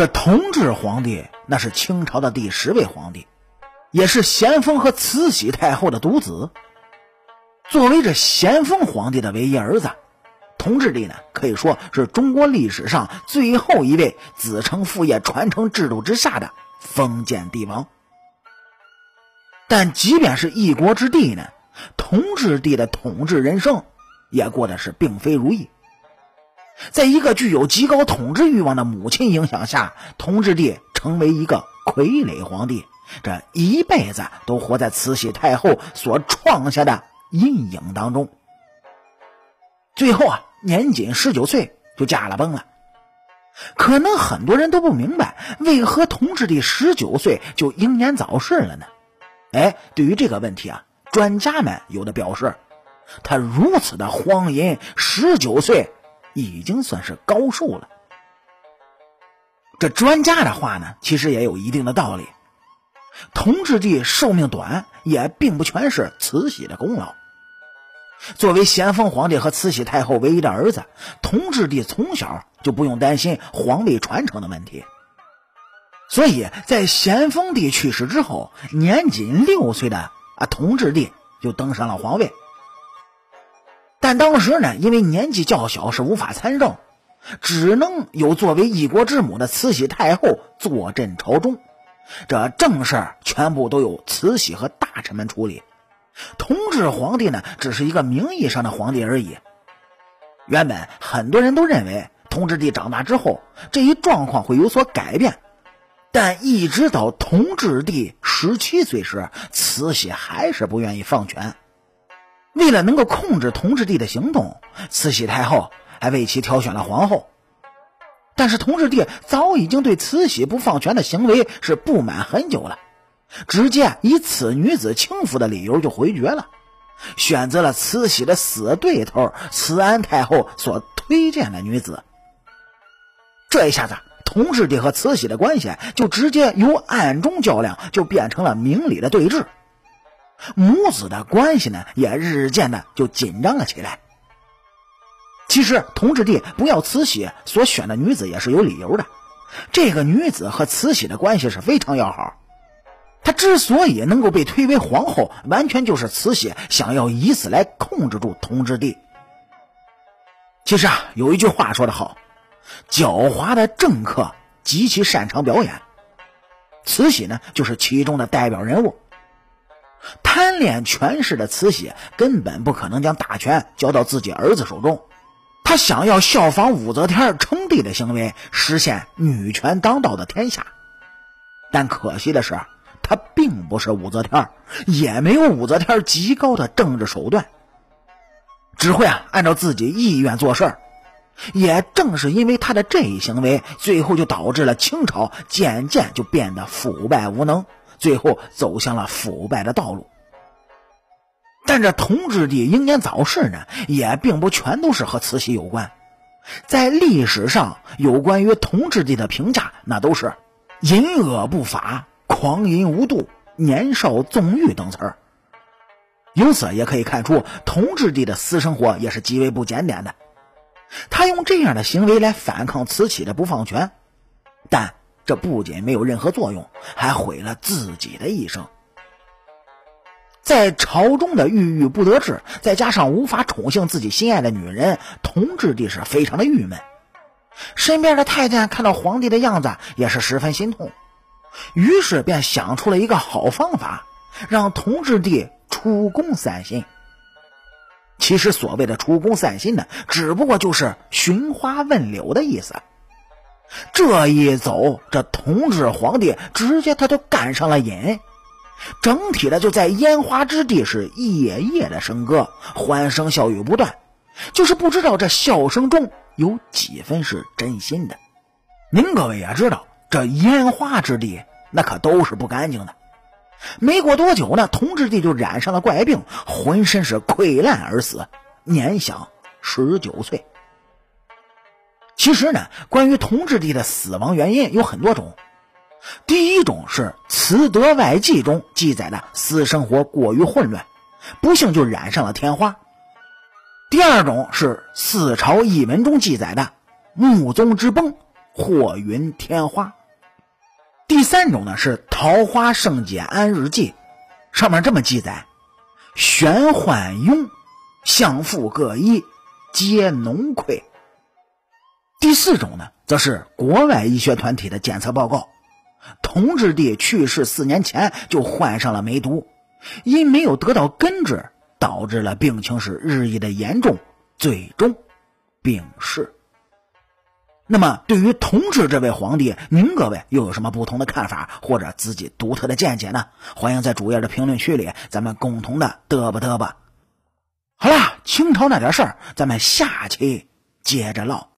这同治皇帝那是清朝的第十位皇帝，也是咸丰和慈禧太后的独子。作为这咸丰皇帝的唯一儿子，同治帝呢可以说是中国历史上最后一位子承父业、传承制度之下的封建帝王。但即便是一国之帝呢，同治帝的统治人生也过得是并非如意。在一个具有极高统治欲望的母亲影响下，同治帝成为一个傀儡皇帝，这一辈子都活在慈禧太后所创下的阴影当中。最后啊，年仅十九岁就驾了崩了。可能很多人都不明白，为何同治帝十九岁就英年早逝了呢？哎，对于这个问题啊，专家们有的表示，他如此的荒淫，十九岁。已经算是高寿了。这专家的话呢，其实也有一定的道理。同治帝寿命短，也并不全是慈禧的功劳。作为咸丰皇帝和慈禧太后唯一的儿子，同治帝从小就不用担心皇位传承的问题。所以在咸丰帝去世之后，年仅六岁的啊同治帝就登上了皇位。但当时呢，因为年纪较小，是无法参政，只能有作为一国之母的慈禧太后坐镇朝中，这正事全部都由慈禧和大臣们处理。同治皇帝呢，只是一个名义上的皇帝而已。原本很多人都认为同治帝长大之后，这一状况会有所改变，但一直到同治帝十七岁时，慈禧还是不愿意放权。为了能够控制同治帝的行动，慈禧太后还为其挑选了皇后。但是同治帝早已经对慈禧不放权的行为是不满很久了，直接以此女子轻浮的理由就回绝了，选择了慈禧的死对头慈安太后所推荐的女子。这一下子，同治帝和慈禧的关系就直接由暗中较量，就变成了明里的对峙。母子的关系呢，也日渐的就紧张了起来。其实，同治帝不要慈禧所选的女子也是有理由的。这个女子和慈禧的关系是非常要好。她之所以能够被推为皇后，完全就是慈禧想要以此来控制住同治帝。其实啊，有一句话说得好：“狡猾的政客极其擅长表演。”慈禧呢，就是其中的代表人物。贪恋权势的慈禧根本不可能将大权交到自己儿子手中，她想要效仿武则天称帝的行为，实现女权当道的天下。但可惜的是，她并不是武则天，也没有武则天极高的政治手段，只会啊按照自己意愿做事儿。也正是因为他的这一行为，最后就导致了清朝渐渐就变得腐败无能。最后走向了腐败的道路，但这同治帝英年早逝呢，也并不全都是和慈禧有关。在历史上，有关于同治帝的评价，那都是淫恶不法、狂淫无度、年少纵欲等词儿。由此也可以看出，同治帝的私生活也是极为不检点的。他用这样的行为来反抗慈禧的不放权，但。这不仅没有任何作用，还毁了自己的一生。在朝中的郁郁不得志，再加上无法宠幸自己心爱的女人，同治帝是非常的郁闷。身边的太监看到皇帝的样子，也是十分心痛，于是便想出了一个好方法，让同治帝出宫散心。其实所谓的出宫散心呢，只不过就是寻花问柳的意思。这一走，这同治皇帝直接他就干上了瘾，整体的就在烟花之地是夜夜的笙歌，欢声笑语不断，就是不知道这笑声中有几分是真心的。您各位也知道，这烟花之地那可都是不干净的。没过多久呢，同治帝就染上了怪病，浑身是溃烂而死，年享十九岁。其实呢，关于同治帝的死亡原因有很多种。第一种是《慈德外记》中记载的私生活过于混乱，不幸就染上了天花。第二种是《四朝异闻》中记载的穆宗之崩，祸云天花。第三种呢是《桃花圣简安日记》，上面这么记载：玄幻雍，相父各一，皆脓溃。第四种呢，则是国外医学团体的检测报告。同治帝去世四年前就患上了梅毒，因没有得到根治，导致了病情是日益的严重，最终病逝。那么，对于同治这位皇帝，您各位又有什么不同的看法或者自己独特的见解呢？欢迎在主页的评论区里，咱们共同的嘚吧嘚吧。好了，清朝那点事儿，咱们下期接着唠。